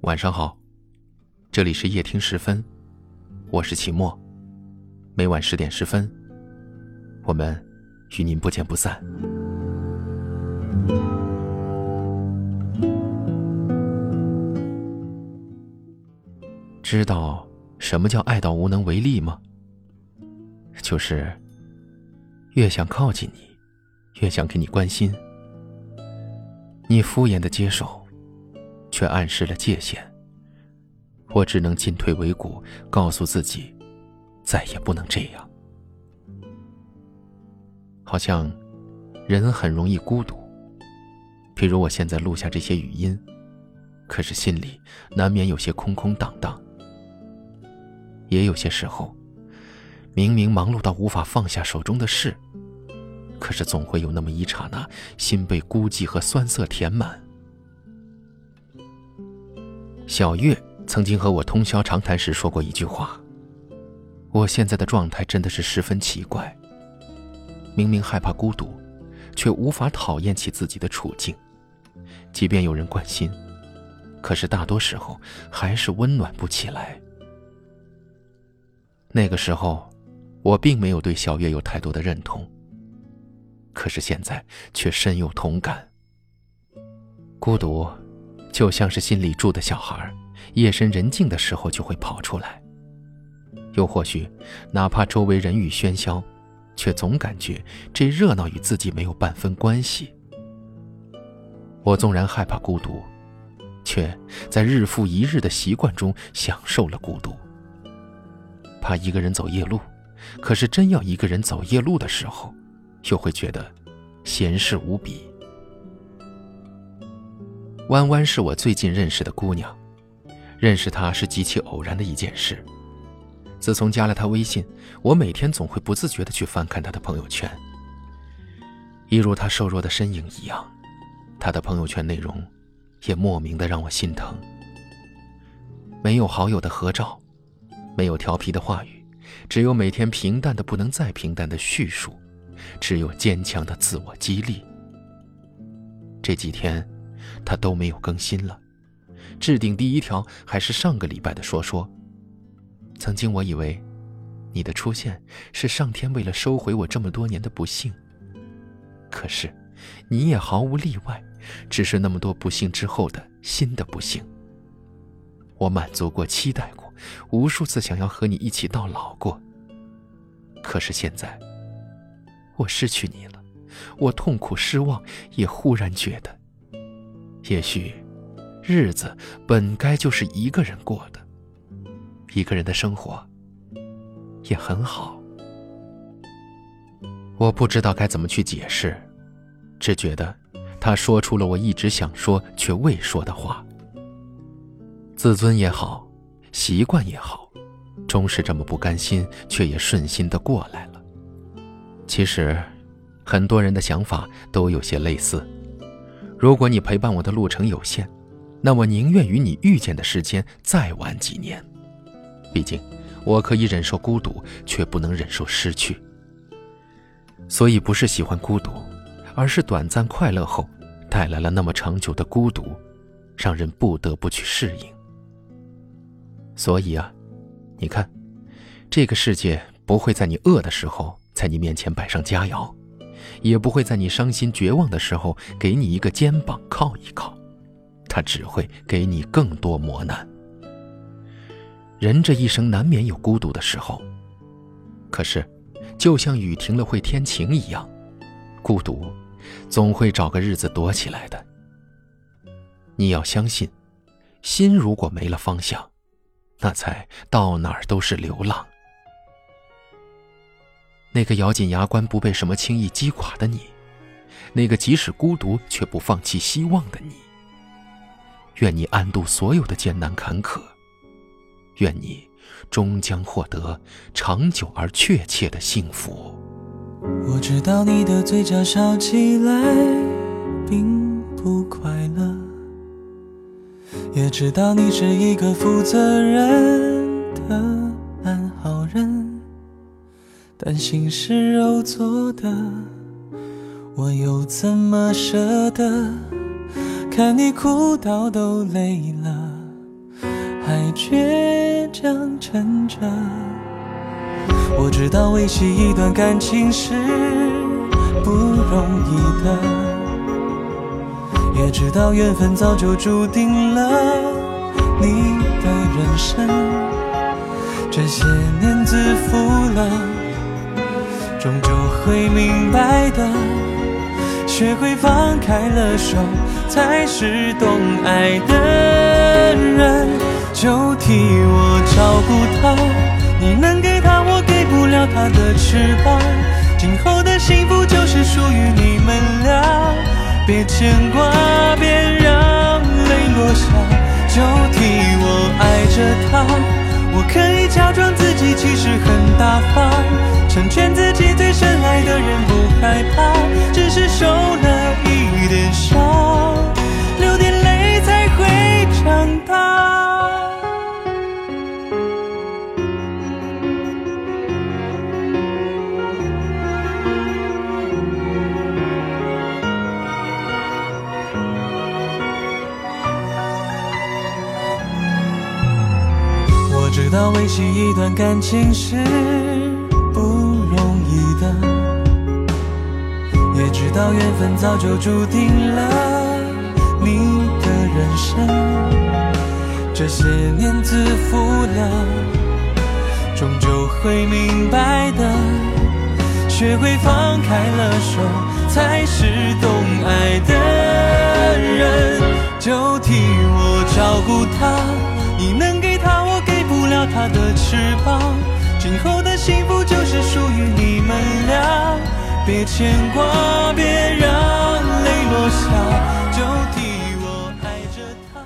晚上好，这里是夜听十分，我是齐墨。每晚十点十分，我们与您不见不散。知道什么叫爱到无能为力吗？就是越想靠近你，越想给你关心，你敷衍的接受。却暗示了界限。我只能进退维谷，告诉自己，再也不能这样。好像人很容易孤独。比如我现在录下这些语音，可是心里难免有些空空荡荡。也有些时候，明明忙碌到无法放下手中的事，可是总会有那么一刹那，心被孤寂和酸涩填满。小月曾经和我通宵长谈时说过一句话：“我现在的状态真的是十分奇怪。明明害怕孤独，却无法讨厌起自己的处境。即便有人关心，可是大多时候还是温暖不起来。那个时候，我并没有对小月有太多的认同。可是现在却深有同感。孤独。”就像是心里住的小孩，夜深人静的时候就会跑出来。又或许，哪怕周围人语喧嚣，却总感觉这热闹与自己没有半分关系。我纵然害怕孤独，却在日复一日的习惯中享受了孤独。怕一个人走夜路，可是真要一个人走夜路的时候，又会觉得闲适无比。弯弯是我最近认识的姑娘，认识她是极其偶然的一件事。自从加了她微信，我每天总会不自觉地去翻看她的朋友圈。一如她瘦弱的身影一样，她的朋友圈内容也莫名的让我心疼。没有好友的合照，没有调皮的话语，只有每天平淡的不能再平淡的叙述，只有坚强的自我激励。这几天。他都没有更新了，置顶第一条还是上个礼拜的说说。曾经我以为，你的出现是上天为了收回我这么多年的不幸。可是，你也毫无例外，只是那么多不幸之后的新的不幸。我满足过，期待过，无数次想要和你一起到老过。可是现在，我失去你了，我痛苦失望，也忽然觉得。也许，日子本该就是一个人过的，一个人的生活也很好。我不知道该怎么去解释，只觉得他说出了我一直想说却未说的话。自尊也好，习惯也好，终是这么不甘心，却也顺心的过来了。其实，很多人的想法都有些类似。如果你陪伴我的路程有限，那我宁愿与你遇见的时间再晚几年。毕竟，我可以忍受孤独，却不能忍受失去。所以，不是喜欢孤独，而是短暂快乐后，带来了那么长久的孤独，让人不得不去适应。所以啊，你看，这个世界不会在你饿的时候，在你面前摆上佳肴。也不会在你伤心绝望的时候给你一个肩膀靠一靠，他只会给你更多磨难。人这一生难免有孤独的时候，可是，就像雨停了会天晴一样，孤独总会找个日子躲起来的。你要相信，心如果没了方向，那才到哪儿都是流浪。那个咬紧牙关不被什么轻易击垮的你，那个即使孤独却不放弃希望的你。愿你安度所有的艰难坎坷，愿你终将获得长久而确切的幸福。我知道你的嘴角笑起来并不快乐，也知道你是一个负责任的。但心是肉做的，我又怎么舍得看你哭到都累了，还倔强撑着？我知道维系一段感情是不容易的，也知道缘分早就注定了你的人生。这些年自负了，终究会明白的。学会放开了手，才是懂爱的人。就替我照顾他，你能给他，我给不了他的翅膀。今后的幸福就是属于你们俩，别牵挂，别让泪落下。就替我爱着他，我可以假装自己其实很大方，成全自己深爱的人，不害怕，只是受了一点伤，流点泪才会长大。我知道维系一段感情是道缘分早就注定了你的人生。这些年自负了，终究会明白的。学会放开了手，才是懂爱的人。就替我照顾他，你能给他，我给不了他的翅膀。今后的幸福就是属于你们俩，别牵挂，别让泪落下。就替我爱着他。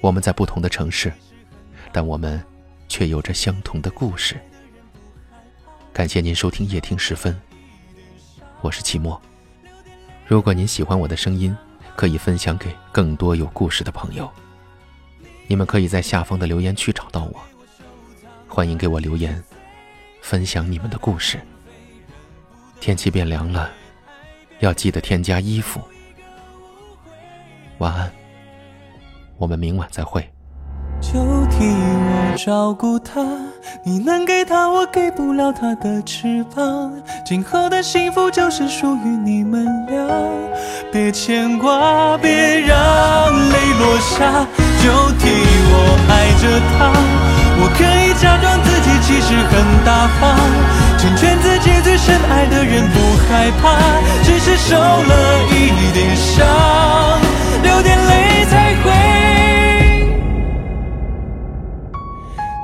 我们在不同的城市，但我们却有着相同的故事。感谢您收听夜听时分，我是齐墨。如果您喜欢我的声音，可以分享给更多有故事的朋友。你们可以在下方的留言区找到我，欢迎给我留言，分享你们的故事。天气变凉了，要记得添加衣服。晚安，我们明晚再会。就替我照顾他，你能给他，我给不了他的翅膀。今后的幸福就是属于你们俩，别牵挂，别让泪落下。就替我爱着他，我可以假装自己其实很大方，害怕，只是受了一点伤，流点泪才会。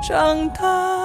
长大。